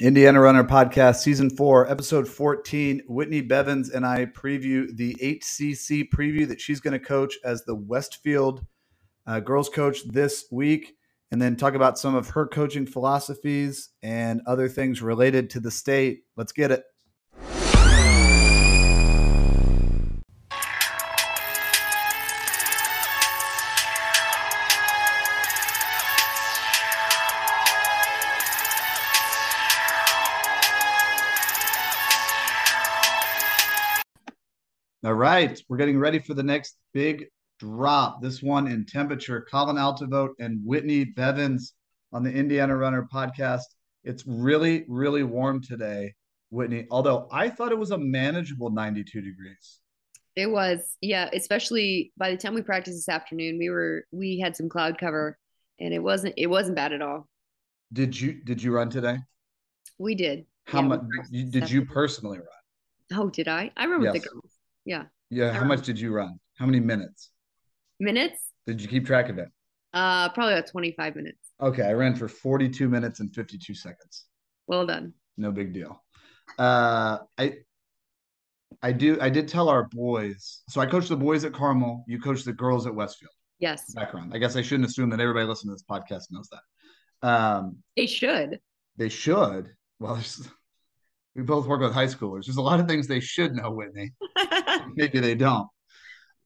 Indiana Runner Podcast, Season 4, Episode 14. Whitney Bevins and I preview the HCC preview that she's going to coach as the Westfield uh, girls coach this week, and then talk about some of her coaching philosophies and other things related to the state. Let's get it. Right, we're getting ready for the next big drop. This one in temperature. Colin Altevogt and Whitney Bevins on the Indiana Runner podcast. It's really, really warm today, Whitney. Although I thought it was a manageable 92 degrees. It was, yeah. Especially by the time we practiced this afternoon, we were we had some cloud cover, and it wasn't it wasn't bad at all. Did you did you run today? We did. How yeah, much did you personally run? Oh, did I? I remember yes. the girls. Yeah. Yeah. How much did you run? How many minutes? Minutes? Did you keep track of it? Uh, probably about 25 minutes. Okay. I ran for 42 minutes and 52 seconds. Well done. No big deal. Uh, I, I do. I did tell our boys. So I coach the boys at Carmel. You coach the girls at Westfield. Yes. Background. I guess I shouldn't assume that everybody listening to this podcast knows that. Um, they should. They should. Well, we both work with high schoolers. There's a lot of things they should know, Whitney. Maybe they don't.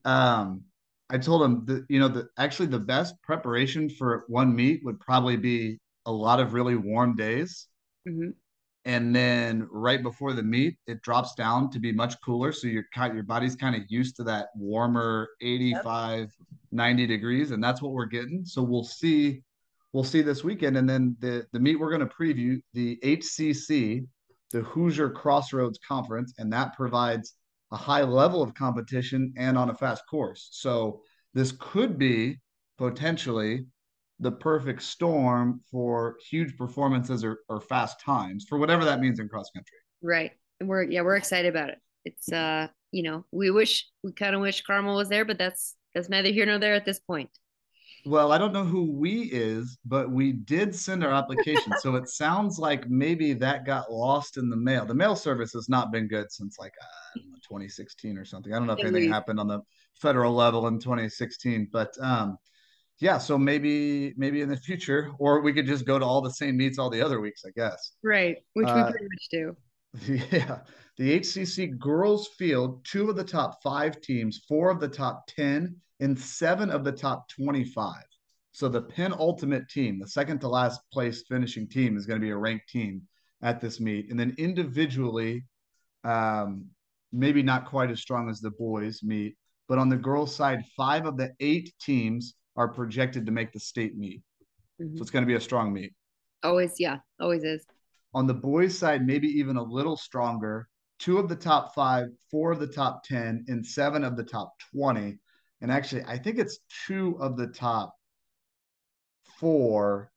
Um, I told them that you know that actually the best preparation for one meet would probably be a lot of really warm days, mm-hmm. and then right before the meet, it drops down to be much cooler. So your your body's kind of used to that warmer 85, yep. 90 degrees, and that's what we're getting. So we'll see. We'll see this weekend, and then the the meet we're going to preview the HCC the Hoosier Crossroads Conference, and that provides a high level of competition and on a fast course. So this could be potentially the perfect storm for huge performances or, or fast times for whatever that means in cross country. Right. And we're yeah, we're excited about it. It's uh, you know, we wish we kind of wish Carmel was there, but that's that's neither here nor there at this point. Well, I don't know who we is, but we did send our application. so it sounds like maybe that got lost in the mail. The mail service has not been good since like uh, 2016 or something. I don't know if anything happened on the federal level in 2016, but um, yeah, so maybe maybe in the future, or we could just go to all the same meets all the other weeks, I guess. Right, which uh, we pretty much do. Yeah, the HCC girls field two of the top five teams, four of the top ten, in seven of the top 25. So the penultimate team, the second to last place finishing team, is going to be a ranked team at this meet. And then individually, um, maybe not quite as strong as the boys meet, but on the girls' side, five of the eight teams are projected to make the state meet. Mm-hmm. So it's going to be a strong meet. Always, yeah, always is. On the boys' side, maybe even a little stronger. Two of the top five, four of the top 10, and seven of the top 20 and actually I think it's two of the top four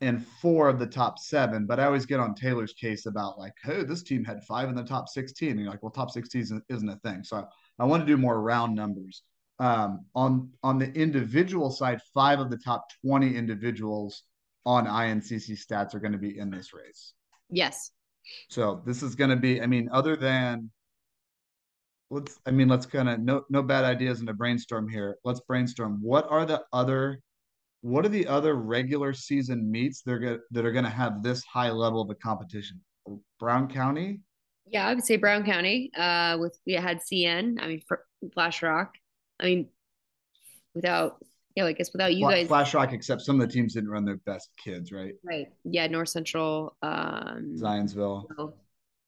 and four of the top seven. But I always get on Taylor's case about like, hey, this team had five in the top 16. And you're like, well, top 16 isn't, isn't a thing. So I, I want to do more round numbers. Um, on on the individual side, five of the top 20 individuals on INCC stats are going to be in this race. Yes. So this is going to be, I mean, other than let's i mean let's kind of no no bad ideas in a brainstorm here. Let's brainstorm. What are the other what are the other regular season meets they're go- that are going to have this high level of a competition? Brown county? Yeah i would say brown county uh with we had cn i mean flash rock. I mean without yeah i guess without you guys flash rock except some of the teams didn't run their best kids right? Right. Yeah north central um zionsville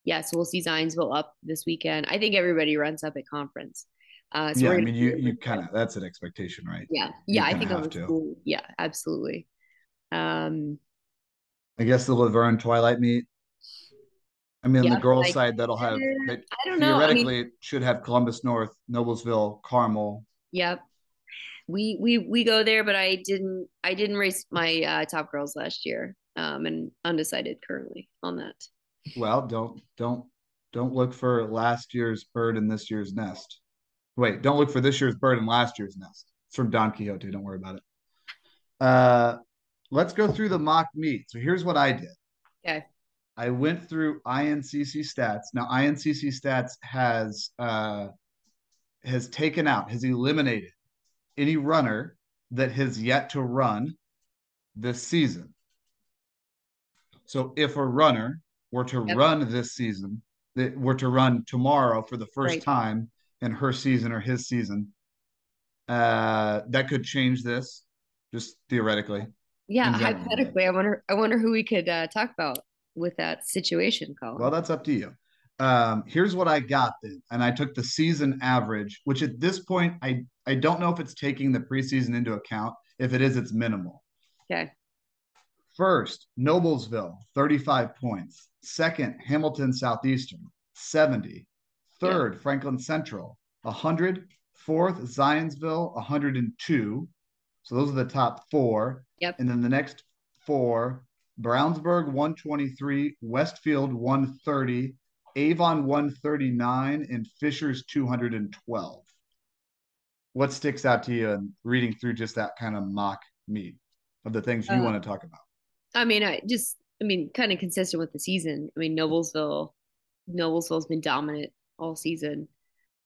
yeah, so we'll see Zionsville up this weekend. I think everybody runs up at conference. Uh, so yeah, I mean, you you kind of that's an expectation, right? Yeah, yeah, I think have to. Yeah, absolutely. Um, I guess the LaVern Twilight meet. I mean, yeah, the girls' like, side, that'll have. That I don't know. Theoretically, I mean, should have Columbus North, Noblesville, Carmel. Yep. We we we go there, but I didn't. I didn't race my uh, top girls last year, um, and undecided currently on that. Well, don't don't don't look for last year's bird in this year's nest. Wait, don't look for this year's bird in last year's nest. It's from Don Quixote. Don't worry about it. Uh, let's go through the mock meet. So here's what I did. Okay. I went through INCC stats. Now INCC stats has uh, has taken out, has eliminated any runner that has yet to run this season. So if a runner were to yep. run this season, that were to run tomorrow for the first right. time in her season or his season, uh, that could change this, just theoretically. Yeah, hypothetically, I wonder. I wonder who we could uh, talk about with that situation, Colin. Well, that's up to you. Um, here's what I got then, and I took the season average, which at this point I I don't know if it's taking the preseason into account. If it is, it's minimal. Okay. First, Noblesville, 35 points. Second, Hamilton Southeastern, 70. Third, yeah. Franklin Central, 100. Fourth, Zionsville, 102. So those are the top four. Yep. And then the next four Brownsburg, 123. Westfield, 130. Avon, 139. And Fishers, 212. What sticks out to you in reading through just that kind of mock meet of the things you uh, want to talk about? I mean, I just, I mean, kind of consistent with the season. I mean, Noblesville, Noblesville's been dominant all season.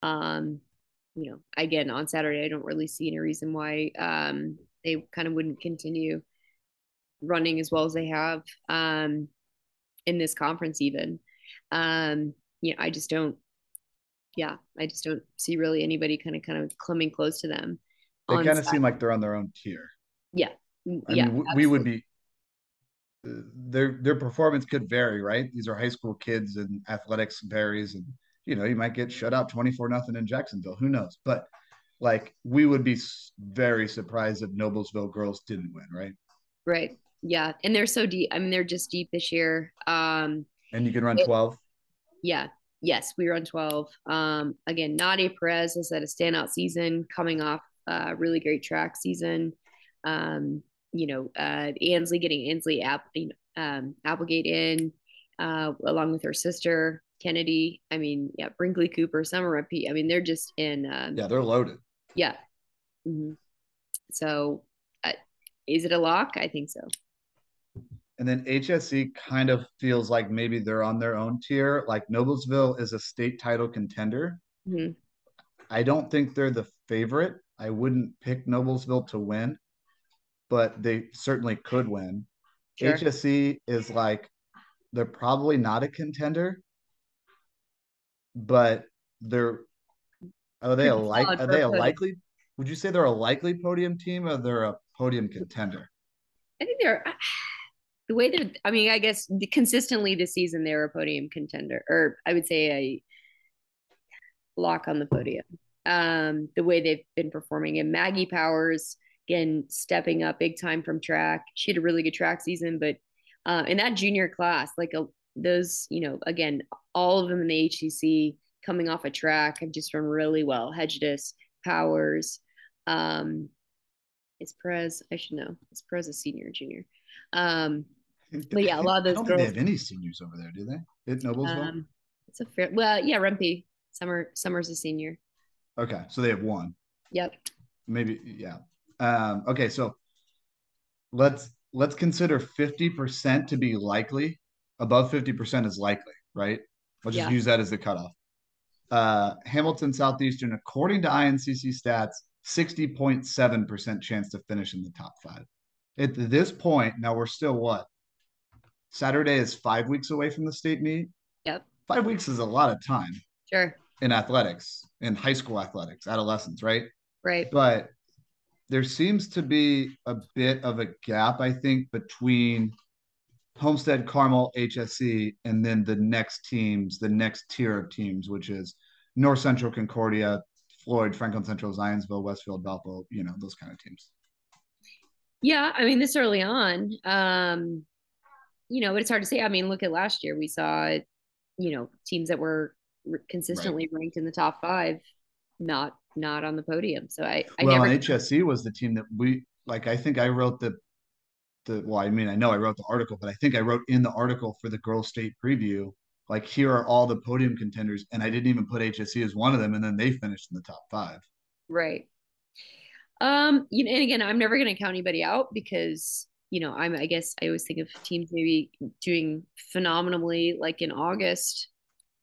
Um, you know, again, on Saturday, I don't really see any reason why um, they kind of wouldn't continue running as well as they have um, in this conference, even. Um, you know, I just don't, yeah, I just don't see really anybody kind of kind of coming close to them. They kind of seem like they're on their own tier. Yeah. I yeah. Mean, we would be their their performance could vary, right? These are high school kids and athletics varies and you know, you might get shut out 24 nothing in Jacksonville, who knows? But like we would be very surprised if Noblesville girls didn't win, right? Right. Yeah, and they're so deep. I mean, they're just deep this year. Um And you can run 12. Yeah. Yes, we run 12. Um again, Nadia Perez has had a standout season coming off a really great track season. Um you know, uh, Ansley getting Ansley App, um, Applegate in, uh, along with her sister Kennedy. I mean, yeah, Brinkley Cooper, Summer Repeat. I mean, they're just in. Uh, yeah, they're loaded. Yeah. Mm-hmm. So, uh, is it a lock? I think so. And then HSE kind of feels like maybe they're on their own tier. Like Noblesville is a state title contender. Mm-hmm. I don't think they're the favorite. I wouldn't pick Noblesville to win but they certainly could win. Sure. HSE is like they're probably not a contender, but they're are they a like are they a likely would you say they're a likely podium team or they're a podium contender? I think they're the way they're I mean, I guess consistently this season they're a podium contender, or I would say a lock on the podium. Um, the way they've been performing and Maggie Powers again stepping up big time from track. She had a really good track season, but uh, in that junior class, like a, those, you know, again, all of them in the HCC coming off a track have just run really well. Hedges, Powers, um, is Perez. I should know. Is Perez a senior or junior? Um, but yeah, a lot of those. I don't girls, think they have any seniors over there, do they? At Noblesville. Um, it's a fair. Well, yeah, Rumpy. Summer. Summer's a senior. Okay, so they have one. Yep. Maybe yeah. Um, okay, so let's let's consider 50% to be likely. Above 50% is likely, right? Let's just yeah. use that as the cutoff. Uh, Hamilton Southeastern, according to INCC stats, 60.7% chance to finish in the top five. At this point, now we're still what? Saturday is five weeks away from the state meet. Yep. Five weeks is a lot of time. Sure. In athletics, in high school athletics, adolescents, right? Right. But there seems to be a bit of a gap, I think, between Homestead, Carmel, HSE, and then the next teams, the next tier of teams, which is North Central, Concordia, Floyd, Franklin Central, Zionsville, Westfield, Valpo, you know, those kind of teams. Yeah, I mean, this early on, um, you know, but it's hard to say. I mean, look at last year. We saw, you know, teams that were consistently right. ranked in the top five not not on the podium. So I, I well, never... HSE was the team that we like. I think I wrote the the well, I mean, I know I wrote the article, but I think I wrote in the article for the girls' state preview. Like here are all the podium contenders, and I didn't even put HSE as one of them, and then they finished in the top five. Right. Um. You know, and again, I'm never going to count anybody out because you know, I'm I guess I always think of teams maybe doing phenomenally like in August,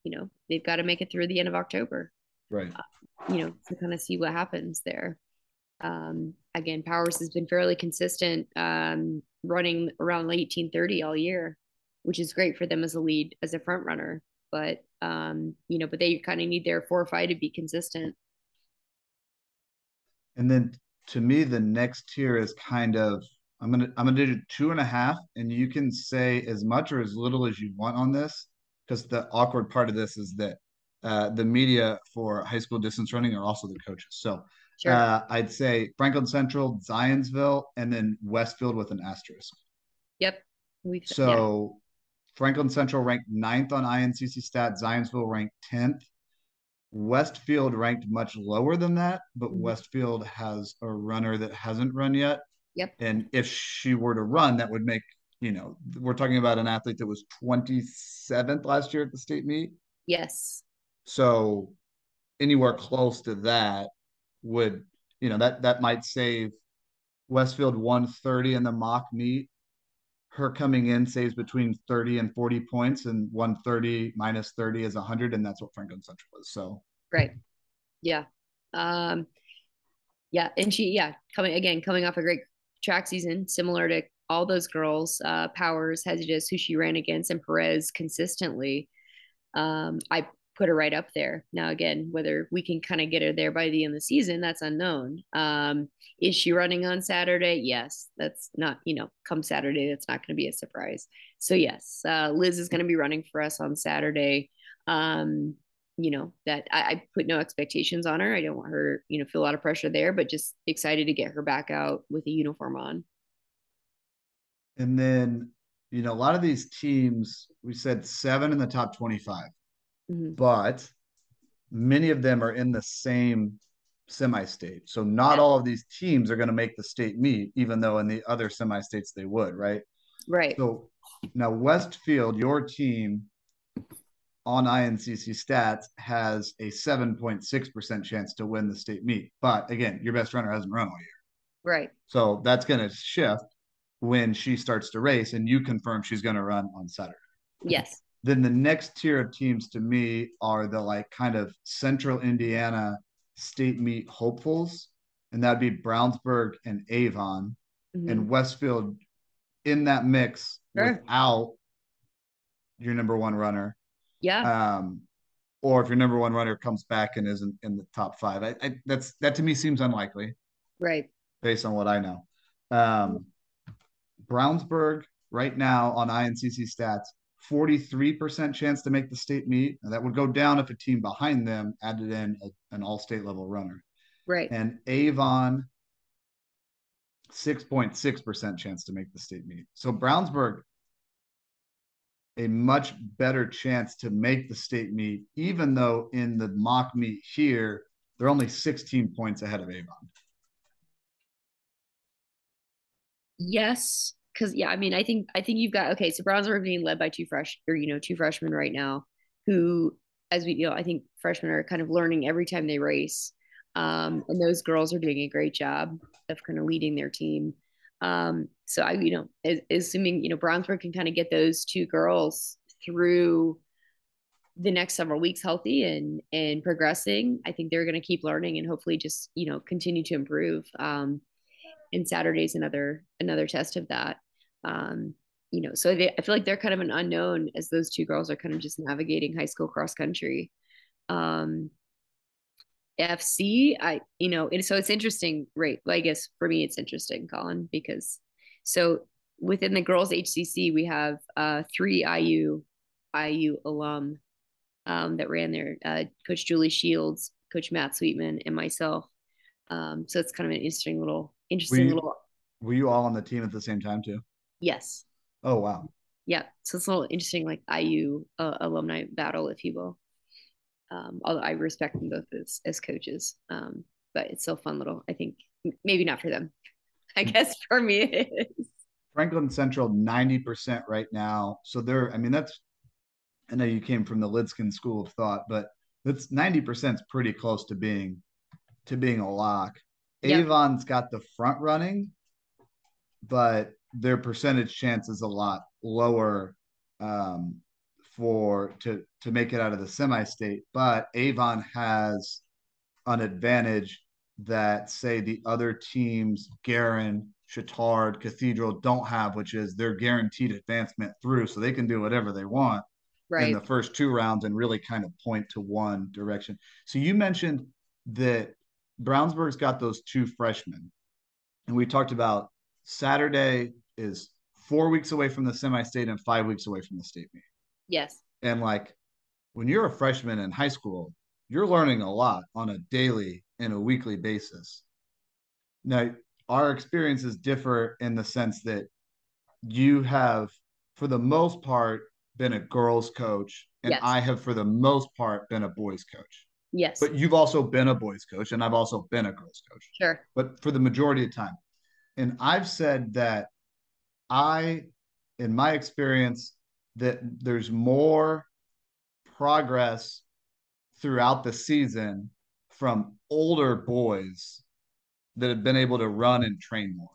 you know, they've got to make it through the end of October. Right. Uh, you know, to kind of see what happens there. Um, again, Powers has been fairly consistent, um, running around 1830 all year, which is great for them as a lead, as a front runner. But, um, you know, but they kind of need their four or five to be consistent. And then to me, the next tier is kind of I'm gonna I'm gonna do two and a half, and you can say as much or as little as you want on this, because the awkward part of this is that uh, the media for high school distance running are also the coaches. So sure. uh, I'd say Franklin Central, Zionsville, and then Westfield with an asterisk. Yep. We've, so yeah. Franklin Central ranked ninth on INCC stat, Zionsville ranked 10th. Westfield ranked much lower than that, but mm-hmm. Westfield has a runner that hasn't run yet. Yep. And if she were to run, that would make, you know, we're talking about an athlete that was 27th last year at the state meet. Yes. So anywhere close to that would, you know, that that might save Westfield 130 in the mock meet. Her coming in saves between 30 and 40 points, and 130 minus 30 is 100, and that's what Franklin Central is. So, right. Yeah. Um, yeah. And she, yeah, coming again, coming off a great track season, similar to all those girls, uh, Powers, Hezidus, who she ran against, and Perez consistently. Um, I put her right up there. Now, again, whether we can kind of get her there by the end of the season, that's unknown. Um, is she running on Saturday? Yes, that's not, you know, come Saturday, that's not going to be a surprise. So, yes, uh, Liz is going to be running for us on Saturday. Um, you know, that I, I put no expectations on her. I don't want her, you know, feel a lot of pressure there, but just excited to get her back out with a uniform on. And then, you know, a lot of these teams, we said seven in the top 25 mm-hmm. but many of them are in the same semi-state. So not all of these teams are going to make the state meet, even though in the other semi-states they would, right? Right. So now Westfield, your team on INCC stats has a 7.6% chance to win the state meet. But again, your best runner hasn't run all year. Right. So that's going to shift when she starts to race and you confirm she's going to run on Saturday. Yes. Then the next tier of teams to me are the like kind of central Indiana state meet hopefuls, and that'd be Brownsburg and Avon mm-hmm. and Westfield in that mix sure. without your number one runner. Yeah. Um, or if your number one runner comes back and isn't in the top five, I, I that's that to me seems unlikely. Right. Based on what I know. Um, Brownsburg right now on INCC stats 43% chance to make the state meet. And that would go down if a team behind them added in a, an all state level runner. Right. And Avon, 6.6% chance to make the state meet. So Brownsburg, a much better chance to make the state meet, even though in the mock meet here, they're only 16 points ahead of Avon. Yes, because yeah, I mean, I think I think you've got okay. So Browns are being led by two fresh or you know two freshmen right now, who as we you know I think freshmen are kind of learning every time they race, um, and those girls are doing a great job of kind of leading their team. Um, so I you know as, assuming you know Brownsburg can kind of get those two girls through the next several weeks healthy and and progressing, I think they're going to keep learning and hopefully just you know continue to improve. Um, and Saturday's another another test of that um, you know, so they, I feel like they're kind of an unknown as those two girls are kind of just navigating high school cross country. Um, FC, I, you know, and so it's interesting, right? Well, I guess for me, it's interesting, Colin, because so within the girls HCC, we have uh, three IU IU alum um, that ran there, uh, Coach Julie Shields, Coach Matt Sweetman, and myself. Um, so it's kind of an interesting little, interesting were you, little. Were you all on the team at the same time too? Yes. Oh wow. Yeah. So it's a little interesting, like IU uh, alumni battle, if you will. Um, although I respect them both as as coaches, um, but it's still fun little. I think maybe not for them. I hmm. guess for me it is. Franklin Central ninety percent right now. So they're. I mean, that's. I know you came from the Lidskin School of Thought, but that's ninety percent is pretty close to being to being a lock. Yep. Avon's got the front running, but their percentage chance is a lot lower um, for to to make it out of the semi-state. But Avon has an advantage that say the other teams, Guerin, Chatard, Cathedral don't have, which is they're guaranteed advancement through, so they can do whatever they want right. in the first two rounds and really kind of point to one direction. So you mentioned that Brownsburg's got those two freshmen, and we talked about Saturday is four weeks away from the semi-state and five weeks away from the state meet. Yes. And like when you're a freshman in high school, you're learning a lot on a daily and a weekly basis. Now, our experiences differ in the sense that you have, for the most part, been a girls' coach, and yes. I have, for the most part, been a boys' coach. Yes. But you've also been a boys' coach, and I've also been a girls' coach. Sure. But for the majority of time. And I've said that I, in my experience, that there's more progress throughout the season from older boys that have been able to run and train more.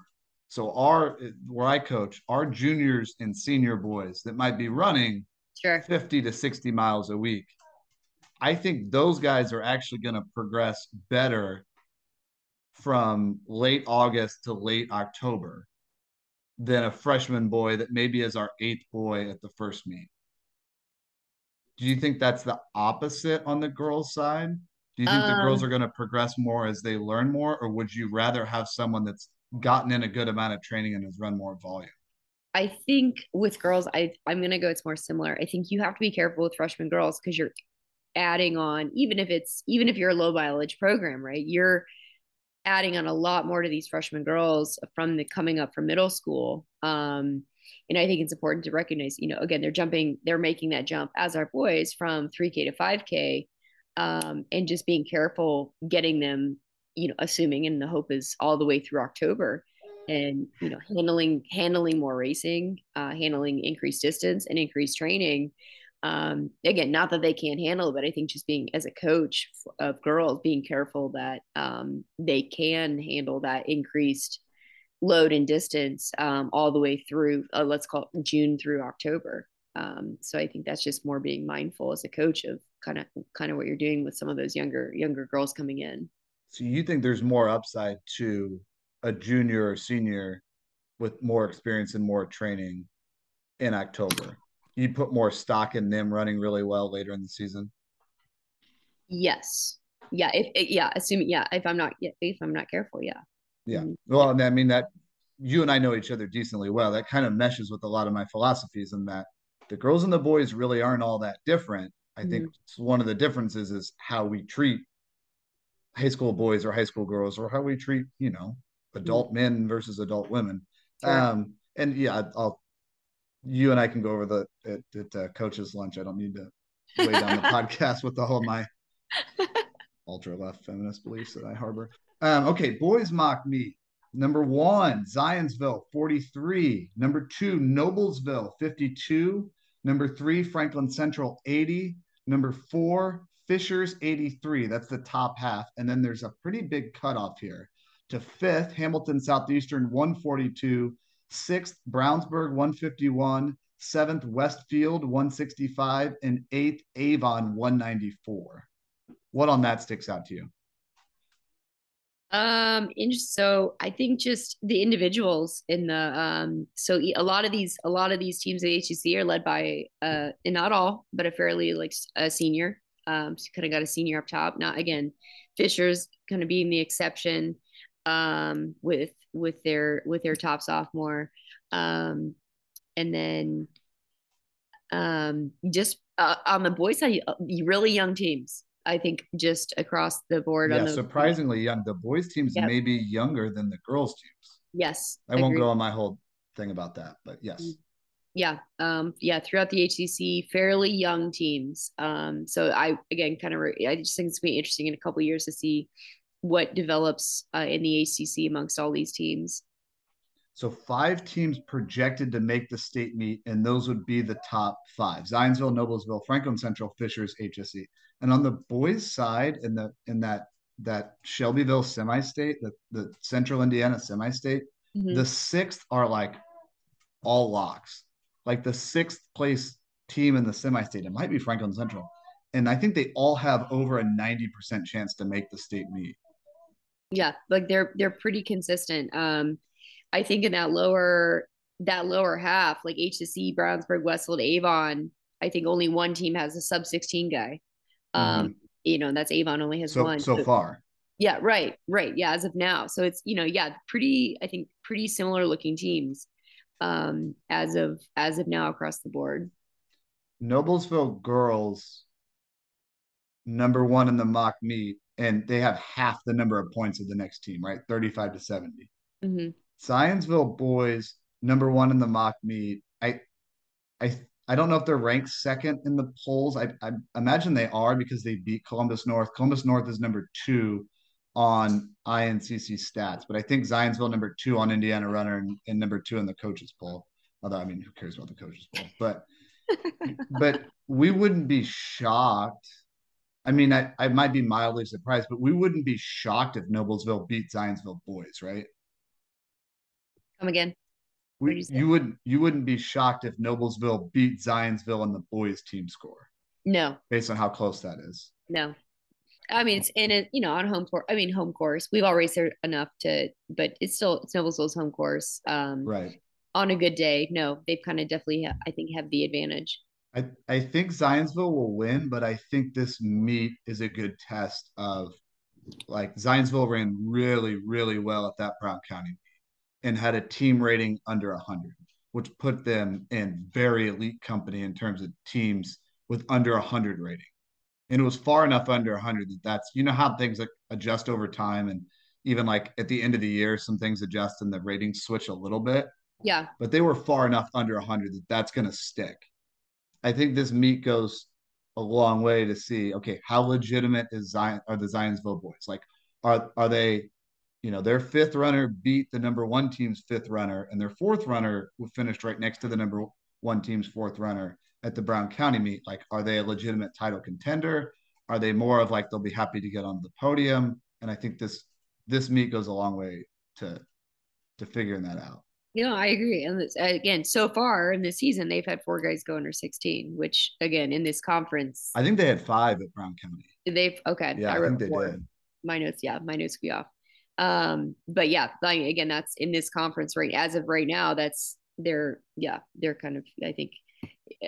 So our where I coach, our juniors and senior boys that might be running sure. 50 to 60 miles a week. I think those guys are actually going to progress better from late August to late October than a freshman boy that maybe is our eighth boy at the first meet. Do you think that's the opposite on the girls' side? Do you think um, the girls um, are going to progress more as they learn more, or would you rather have someone that's gotten in a good amount of training and has run more volume? I think with girls, I I'm gonna go. It's more similar. I think you have to be careful with freshman girls because you're adding on, even if it's even if you're a low mileage program, right? You're adding on a lot more to these freshman girls from the coming up from middle school. Um, and I think it's important to recognize, you know, again, they're jumping, they're making that jump as our boys from 3K to 5K, um, and just being careful getting them, you know, assuming, and the hope is all the way through October, and you know, handling handling more racing, uh, handling increased distance and increased training, um, again, not that they can't handle it, but I think just being as a coach of girls, being careful that um, they can handle that increased load and distance um, all the way through, uh, let's call it June through October. Um, so I think that's just more being mindful as a coach of kind of kind of what you're doing with some of those younger younger girls coming in. So you think there's more upside to a junior or senior with more experience and more training in October? You put more stock in them running really well later in the season? Yes. Yeah. If yeah, assuming yeah, if I'm not if I'm not careful, yeah. Yeah. Mm-hmm. Well, I mean that you and I know each other decently well. That kind of meshes with a lot of my philosophies in that the girls and the boys really aren't all that different. I mm-hmm. think one of the differences is how we treat high school boys or high school girls or how we treat, you know, adult mm-hmm. men versus adult women. Sure. Um, and yeah, I'll you and I can go over the at, at uh, coach's lunch. I don't need to weigh down the podcast with all of my ultra left feminist beliefs that I harbor. Um, okay, boys mock me. Number one, Zionsville, 43. Number two, Noblesville, 52. Number three, Franklin Central, 80. Number four, Fishers, 83. That's the top half. And then there's a pretty big cutoff here to fifth, Hamilton Southeastern, 142 sixth Brownsburg 151, seventh Westfield 165, and eighth Avon 194. What on that sticks out to you? Um, so I think just the individuals in the um, so a lot of these a lot of these teams at HCC are led by uh, and not all, but a fairly like a senior. Um, so kind of got a senior up top. Not again, Fishers kind of being the exception um, with with their with their top sophomore, um, and then um, just uh, on the boys side, uh, really young teams. I think just across the board. Yeah, the, surprisingly young. The boys teams yep. may be younger than the girls teams. Yes, I won't go on my whole thing about that, but yes. Mm, yeah, um, yeah. Throughout the HCC, fairly young teams. Um, so I again kind of re- I just think it's gonna be interesting in a couple years to see what develops uh, in the HCC amongst all these teams. So five teams projected to make the state meet, and those would be the top five: Zionsville, Noblesville, Franklin Central, Fishers, HSE. And on the boys' side, in the in that that Shelbyville semi-state, the, the Central Indiana semi-state, mm-hmm. the sixth are like all locks. Like the sixth place team in the semi-state, it might be Franklin Central. And I think they all have over a 90% chance to make the state meet. Yeah, like they're they're pretty consistent. Um I think in that lower that lower half, like HSE, Brownsburg, Westfield, Avon, I think only one team has a sub 16 guy. Um, mm-hmm. you know, that's Avon only has so, one. So, so far. Yeah, right, right. Yeah, as of now. So it's, you know, yeah, pretty, I think pretty similar looking teams um as of as of now across the board. Noblesville girls number one in the mock meet, and they have half the number of points of the next team, right? 35 to 70. Mm-hmm. Zionsville boys number one in the mock meet. I I I don't know if they're ranked second in the polls. I, I imagine they are because they beat Columbus North. Columbus North is number two on INCC stats, but I think Zionsville number two on Indiana Runner and, and number two in the coaches poll. Although I mean, who cares about the coaches poll? But but we wouldn't be shocked. I mean, I, I might be mildly surprised, but we wouldn't be shocked if Noblesville beat Zionsville boys, right? Come again. We, you, you wouldn't you wouldn't be shocked if Noblesville beat Zionsville in the boys team score. No. Based on how close that is. No. I mean, it's in it, you know, on home course. I mean, home course. We've all raced there enough to, but it's still it's Noblesville's home course. Um, right. On a good day, no, they've kind of definitely, I think, have the advantage. I I think Zionsville will win, but I think this meet is a good test of, like Zionsville ran really really well at that Brown County meet and had a team rating under 100, which put them in very elite company in terms of teams with under 100 rating. And it was far enough under 100 that that's, you know, how things adjust over time. And even like at the end of the year, some things adjust and the ratings switch a little bit. Yeah. But they were far enough under 100 that that's going to stick. I think this meet goes a long way to see, okay, how legitimate is Zion, are the Zionsville boys? Like, are, are they you know, their fifth runner beat the number one team's fifth runner, and their fourth runner finished right next to the number one team's fourth runner at the Brown County meet. Like, are they a legitimate title contender? Are they more of like they'll be happy to get on the podium? And I think this this meet goes a long way to to figuring that out. Know, I agree. And this, again, so far in the season, they've had four guys go under 16, which again, in this conference, I think they had five at Brown County. They've okay. Yeah, I, I think they four. did. My notes, yeah, my notes be off. Um, but yeah, like again, that's in this conference right as of right now. That's they're yeah, they're kind of I think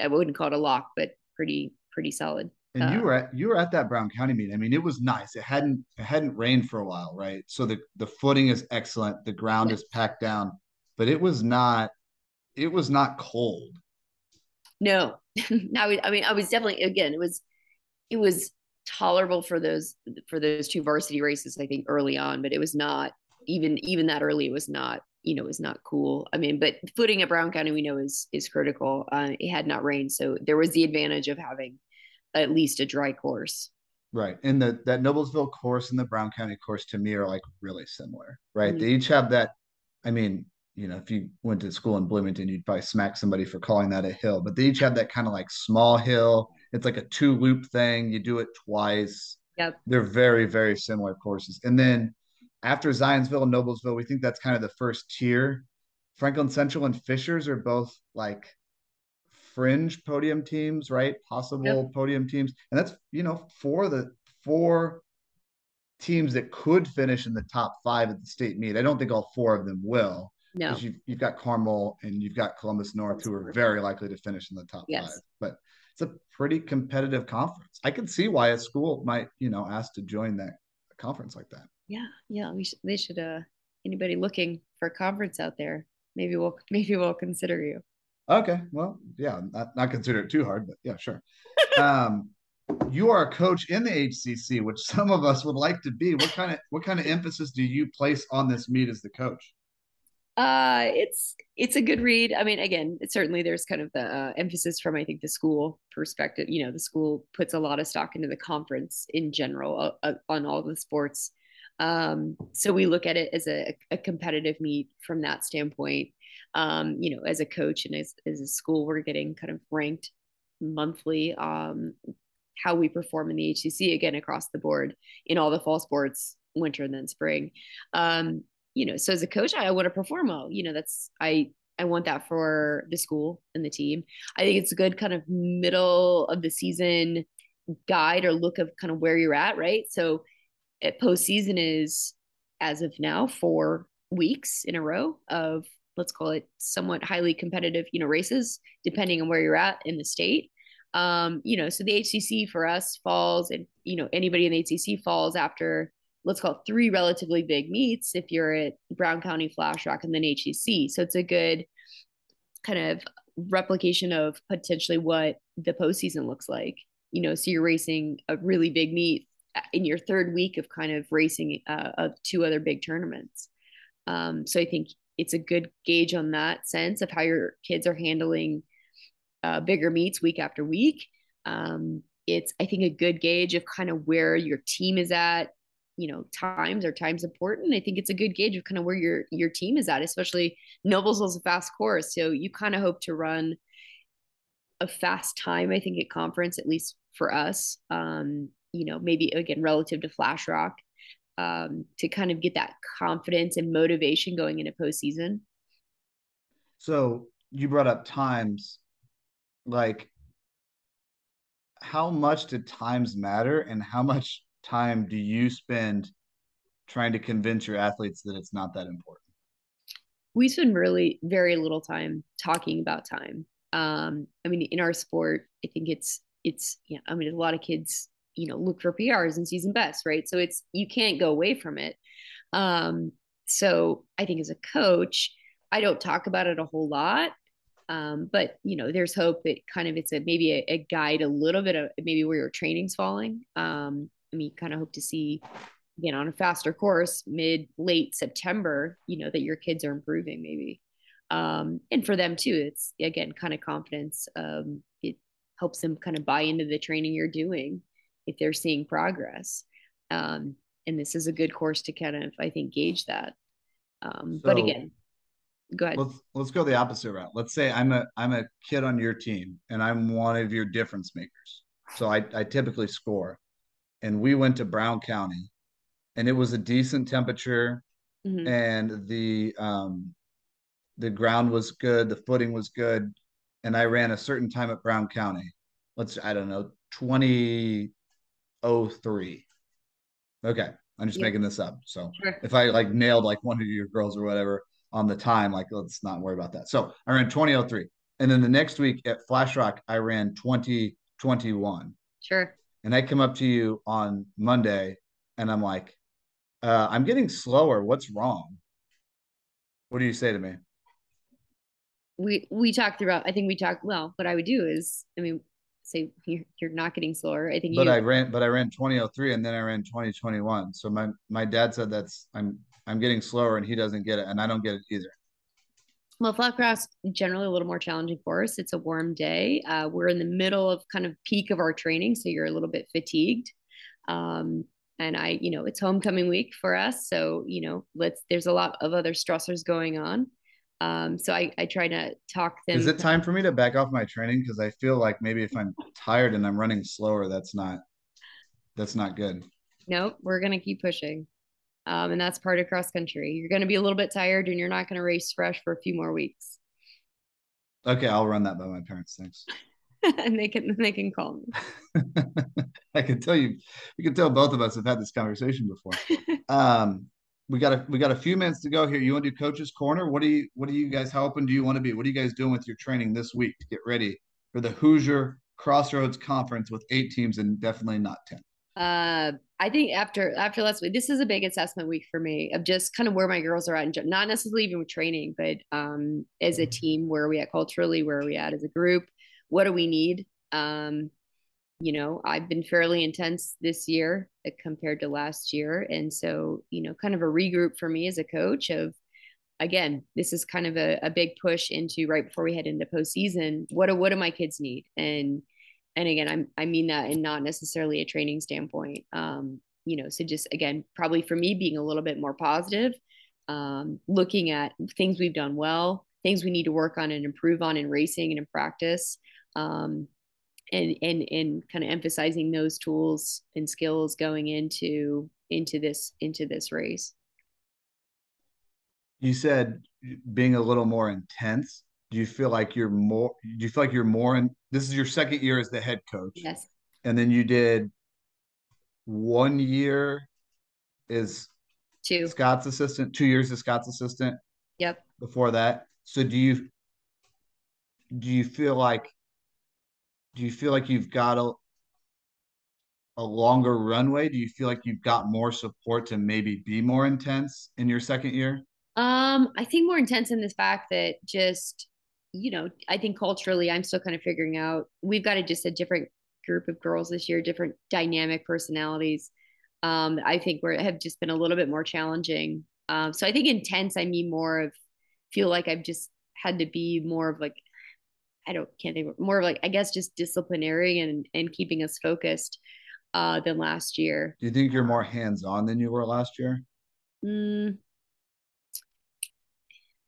I wouldn't call it a lock, but pretty pretty solid. And uh, you were at you were at that Brown County meet. I mean, it was nice. It hadn't it hadn't rained for a while, right? So the the footing is excellent. The ground is packed down, but it was not it was not cold. No, I, I mean, I was definitely again. It was it was tolerable for those for those two varsity races i think early on but it was not even even that early it was not you know was not cool i mean but footing at brown county we know is is critical uh, it had not rained so there was the advantage of having at least a dry course right and the that noblesville course and the brown county course to me are like really similar right mm-hmm. they each have that i mean you know if you went to school in bloomington you'd probably smack somebody for calling that a hill but they each have that kind of like small hill it's like a two loop thing. You do it twice. Yep. They're very, very similar courses. And then after Zionsville and Noblesville, we think that's kind of the first tier. Franklin Central and Fishers are both like fringe podium teams, right? Possible yep. podium teams. And that's, you know, for the four teams that could finish in the top five at the state meet. I don't think all four of them will. No. You've, you've got Carmel and you've got Columbus North, who are very likely to finish in the top yes. five. But it's a pretty competitive conference. I can see why a school might, you know, ask to join that conference like that. Yeah, yeah, we should. They should. Uh, anybody looking for a conference out there, maybe we'll maybe we'll consider you. Okay, well, yeah, not not consider it too hard, but yeah, sure. um, you are a coach in the HCC, which some of us would like to be. What kind of what kind of emphasis do you place on this meet as the coach? Uh, it's it's a good read. I mean, again, certainly there's kind of the uh, emphasis from I think the school perspective. You know, the school puts a lot of stock into the conference in general uh, uh, on all the sports. Um, so we look at it as a, a competitive meet from that standpoint. Um, you know, as a coach and as, as a school, we're getting kind of ranked monthly um, how we perform in the HCC again across the board in all the fall sports, winter and then spring. Um, you know, so as a coach, I want to perform well. You know, that's I I want that for the school and the team. I think it's a good kind of middle of the season guide or look of kind of where you're at, right? So at postseason is as of now four weeks in a row of let's call it somewhat highly competitive, you know, races, depending on where you're at in the state. Um, you know, so the HCC for us falls, and you know, anybody in the HCC falls after let's call it three relatively big meets if you're at Brown County, Flash Rock, and then HCC. So it's a good kind of replication of potentially what the postseason looks like. You know, so you're racing a really big meet in your third week of kind of racing uh, of two other big tournaments. Um, so I think it's a good gauge on that sense of how your kids are handling uh, bigger meets week after week. Um, it's I think a good gauge of kind of where your team is at. You know, times are times important. I think it's a good gauge of kind of where your your team is at, especially Noblesville's a fast course, so you kind of hope to run a fast time. I think at conference, at least for us. Um, you know, maybe again relative to Flash Rock, um, to kind of get that confidence and motivation going into postseason. So you brought up times, like how much did times matter, and how much time do you spend trying to convince your athletes that it's not that important? We spend really very little time talking about time. Um, I mean, in our sport, I think it's it's yeah. I mean, a lot of kids you know look for PRs and season best, right? So it's you can't go away from it. Um, so I think as a coach, I don't talk about it a whole lot. Um, but you know, there's hope that kind of it's a maybe a, a guide a little bit of maybe where your training's falling. Um, I mean, kind of hope to see again on a faster course mid late September, you know, that your kids are improving maybe. Um, and for them too, it's again kind of confidence. Um, it helps them kind of buy into the training you're doing if they're seeing progress. Um, and this is a good course to kind of, I think, gauge that. Um, so but again, go ahead. Let's let's go the opposite route. Let's say I'm a I'm a kid on your team and I'm one of your difference makers. So I, I typically score. And we went to Brown County and it was a decent temperature mm-hmm. and the um the ground was good, the footing was good, and I ran a certain time at Brown County. Let's I don't know, 2003. Okay. I'm just making this up. So sure. if I like nailed like one of your girls or whatever on the time, like let's not worry about that. So I ran 2003. And then the next week at Flash Rock, I ran 2021. Sure. And I come up to you on Monday and I'm like, uh, I'm getting slower. What's wrong? What do you say to me? We we talked about I think we talked well, what I would do is I mean say you're, you're not getting slower. I think but you, I ran but I ran 2003 and then I ran 2021. So my my dad said that's I'm I'm getting slower and he doesn't get it and I don't get it either. Well, Flash Rock generally a little more challenging for us. It's a warm day. Uh, we're in the middle of kind of peak of our training, so you're a little bit fatigued. Um, and I, you know, it's homecoming week for us, so you know, let's. There's a lot of other stressors going on. Um, so I, I try to talk them. Is it time for me to back off my training? Because I feel like maybe if I'm tired and I'm running slower, that's not that's not good. Nope, we're gonna keep pushing. Um, and that's part of cross country. You're gonna be a little bit tired and you're not gonna race fresh for a few more weeks. Okay, I'll run that by my parents. Thanks. and they can they can call me. I can tell you, we can tell both of us have had this conversation before. Um, we got a we got a few minutes to go here. You want to do coach's corner? What do you what do you guys how open do you want to be? What are you guys doing with your training this week to get ready for the Hoosier Crossroads Conference with eight teams and definitely not ten? Uh, I think after after last week, this is a big assessment week for me of just kind of where my girls are at, and not necessarily even with training, but um, as a mm-hmm. team, where are we at culturally, where are we at as a group, what do we need? Um, you know, I've been fairly intense this year uh, compared to last year. And so, you know, kind of a regroup for me as a coach of, again, this is kind of a, a big push into right before we head into postseason. What do, what do my kids need? And, and again, I'm, I mean that in not necessarily a training standpoint. Um, you know, so just again, probably for me being a little bit more positive, um, looking at things we've done well, things we need to work on and improve on in racing and in practice. Um, and and and kind of emphasizing those tools and skills going into into this into this race you said being a little more intense? Do you feel like you're more? Do you feel like you're more in? This is your second year as the head coach. Yes. And then you did one year is Two. Scott's assistant, two years as Scott's assistant. Yep. Before that, so do you do you feel like do you feel like you've got a a longer runway? Do you feel like you've got more support to maybe be more intense in your second year? Um, I think more intense in the fact that just, you know, I think culturally I'm still kind of figuring out we've got a, just a different group of girls this year, different dynamic personalities. Um, I think we have just been a little bit more challenging. Um, so I think intense, I mean more of feel like I've just had to be more of like I don't can't think more of like I guess just disciplinary and and keeping us focused uh, than last year. Do you think you're more hands on than you were last year? Mm,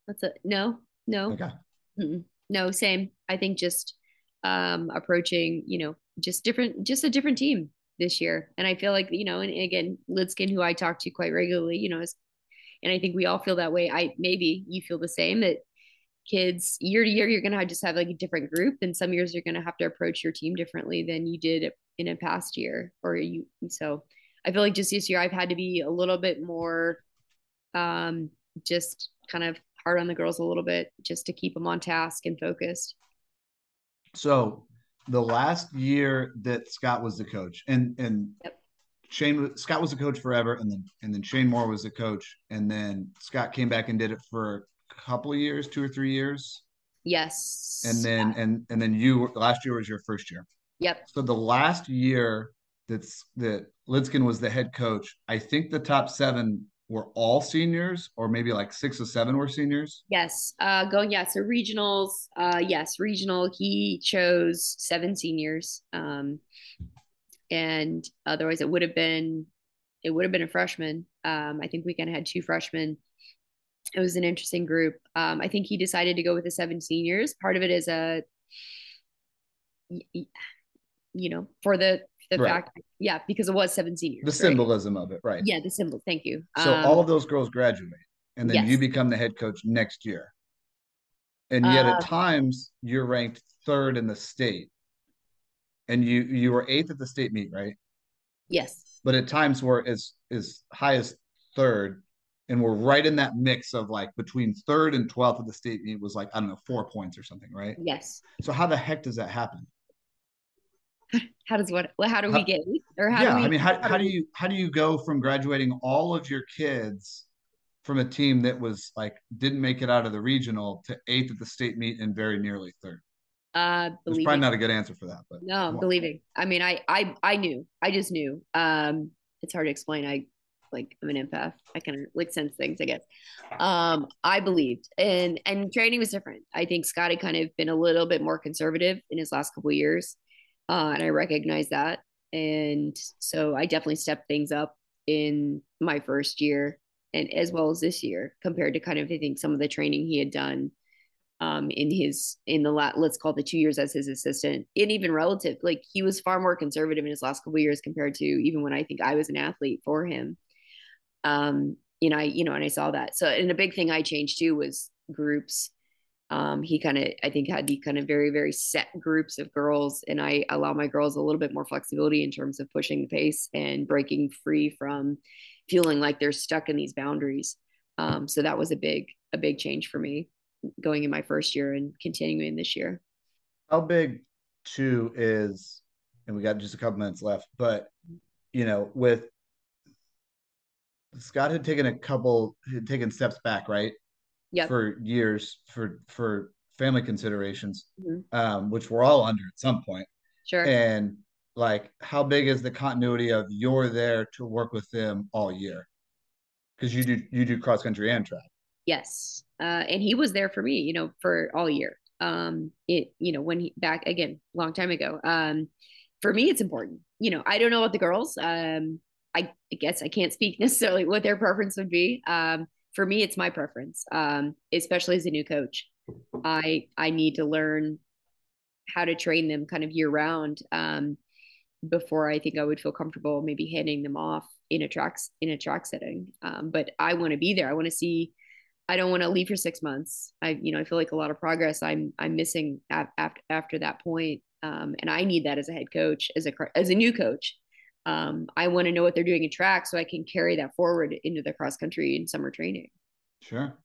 that's a no, no, Okay. Mm-mm. no, same. I think just um, approaching, you know, just different, just a different team this year. And I feel like, you know, and again, Lidskin, who I talk to quite regularly, you know, is, and I think we all feel that way. I maybe you feel the same that kids year to year you're going to just have like a different group and some years you're going to have to approach your team differently than you did in a past year or you so i feel like just this year i've had to be a little bit more um just kind of hard on the girls a little bit just to keep them on task and focused so the last year that scott was the coach and and yep. Shane Scott was the coach forever, and then and then Shane Moore was the coach, and then Scott came back and did it for a couple of years, two or three years. Yes. And then yeah. and and then you last year was your first year. Yep. So the last year that's that Lidskin was the head coach, I think the top seven were all seniors, or maybe like six or seven were seniors. Yes. Uh going yeah, so regionals, uh yes, regional, he chose seven seniors. Um and otherwise it would have been it would have been a freshman. Um, I think we kind of had two freshmen it was an interesting group. Um, I think he decided to go with the seven seniors. Part of it is a, you know, for the the right. fact, yeah, because it was seven seniors. The symbolism of it, right? Yeah, the symbol. Thank you. So um, all of those girls graduate, and then yes. you become the head coach next year. And yet, uh, at times, you're ranked third in the state, and you you were eighth at the state meet, right? Yes. But at times, were as as high as third and we're right in that mix of like between third and 12th of the state meet was like i don't know four points or something right yes so how the heck does that happen how does what how do we get or how yeah we, i mean how, how do you how do you go from graduating all of your kids from a team that was like didn't make it out of the regional to eighth at the state meet and very nearly third uh There's probably not a good answer for that but no believing i mean i i i knew i just knew um it's hard to explain i like I'm an empath. I can like sense things, I guess. Um, I believed and and training was different. I think Scott had kind of been a little bit more conservative in his last couple years. Uh, and I recognize that. And so I definitely stepped things up in my first year and as well as this year compared to kind of I think some of the training he had done um, in his in the last let's call the two years as his assistant and even relative like he was far more conservative in his last couple years compared to even when I think I was an athlete for him um, you know, I, you know, and I saw that. So, and a big thing I changed too was groups. Um, he kind of, I think, had the kind of very, very set groups of girls, and I allow my girls a little bit more flexibility in terms of pushing the pace and breaking free from feeling like they're stuck in these boundaries. Um, so that was a big, a big change for me going in my first year and continuing this year. How big, too, is, and we got just a couple minutes left, but you know, with Scott had taken a couple, had taken steps back, right? Yeah. For years, for for family considerations, mm-hmm. um, which we're all under at some point. Sure. And like, how big is the continuity of you're there to work with them all year? Because you do you do cross country and track. Yes, uh, and he was there for me, you know, for all year. Um, it, you know, when he back again, long time ago. Um, for me, it's important. You know, I don't know what the girls. Um, I, I guess I can't speak necessarily what their preference would be. Um, for me, it's my preference, um, especially as a new coach. I I need to learn how to train them kind of year round um, before I think I would feel comfortable maybe handing them off in a tracks in a track setting. Um, but I want to be there. I want to see I don't want to leave for six months. I, you know, I feel like a lot of progress I'm I'm missing after after that point. Um, and I need that as a head coach, as a as a new coach. Um, I want to know what they're doing in track so I can carry that forward into the cross country and summer training. Sure.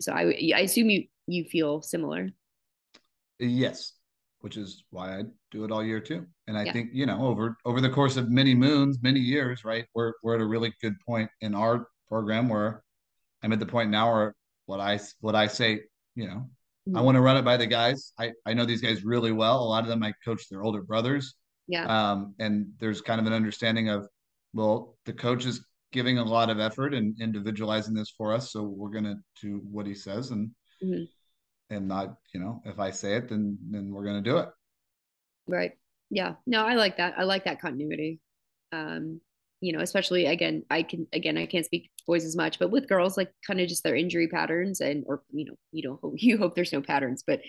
So I I assume you you feel similar. Yes, which is why I do it all year too. And I yeah. think you know over over the course of many moons, many years, right? We're we're at a really good point in our program where I'm at the point now where what I what I say, you know, mm-hmm. I want to run it by the guys. I I know these guys really well. A lot of them I coach their older brothers. Yeah. Um, and there's kind of an understanding of, well, the coach is giving a lot of effort and individualizing this for us, so we're gonna do what he says and. Mm-hmm. and not you know if i say it then then we're going to do it. Right. Yeah. No i like that. I like that continuity. Um you know especially again i can again i can't speak boys as much but with girls like kind of just their injury patterns and or you know you don't hope you hope there's no patterns but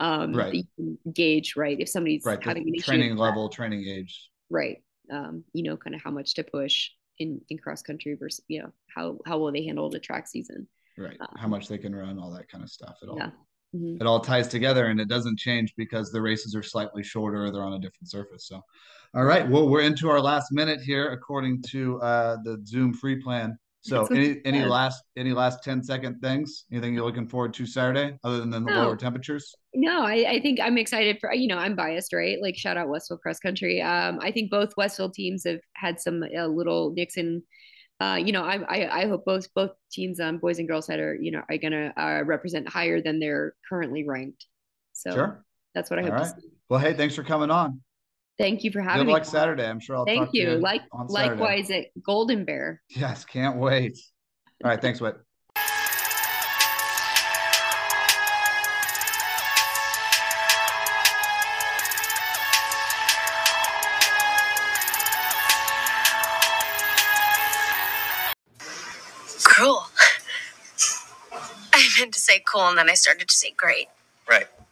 um right. you can gauge right if somebody's right. having an training level training age right um you know kind of how much to push in in cross country versus you know how how will they handle the track season right um, how much they can run all that kind of stuff at all yeah mm-hmm. it all ties together and it doesn't change because the races are slightly shorter or they're on a different surface. So, all right, well, we're into our last minute here according to uh, the Zoom free plan. So, any any last any last 10 second things? Anything you're looking forward to Saturday other than the no. lower temperatures? No, I, I think I'm excited for you know I'm biased, right? Like shout out Westfield Cross Country. Um, I think both Westfield teams have had some uh, little Nixon uh, you know, I, I, I hope both both teams, um, boys and girls, that are you know are gonna uh, represent higher than they're currently ranked. So sure. that's what I All hope. Right. Well, hey, thanks for coming on. Thank you for having Good me. Good luck Saturday. I'm sure I'll Thank you. you. Like likewise at Golden Bear. Yes, can't wait. All right, thanks, Whit. Cool and then I started to say great. Right.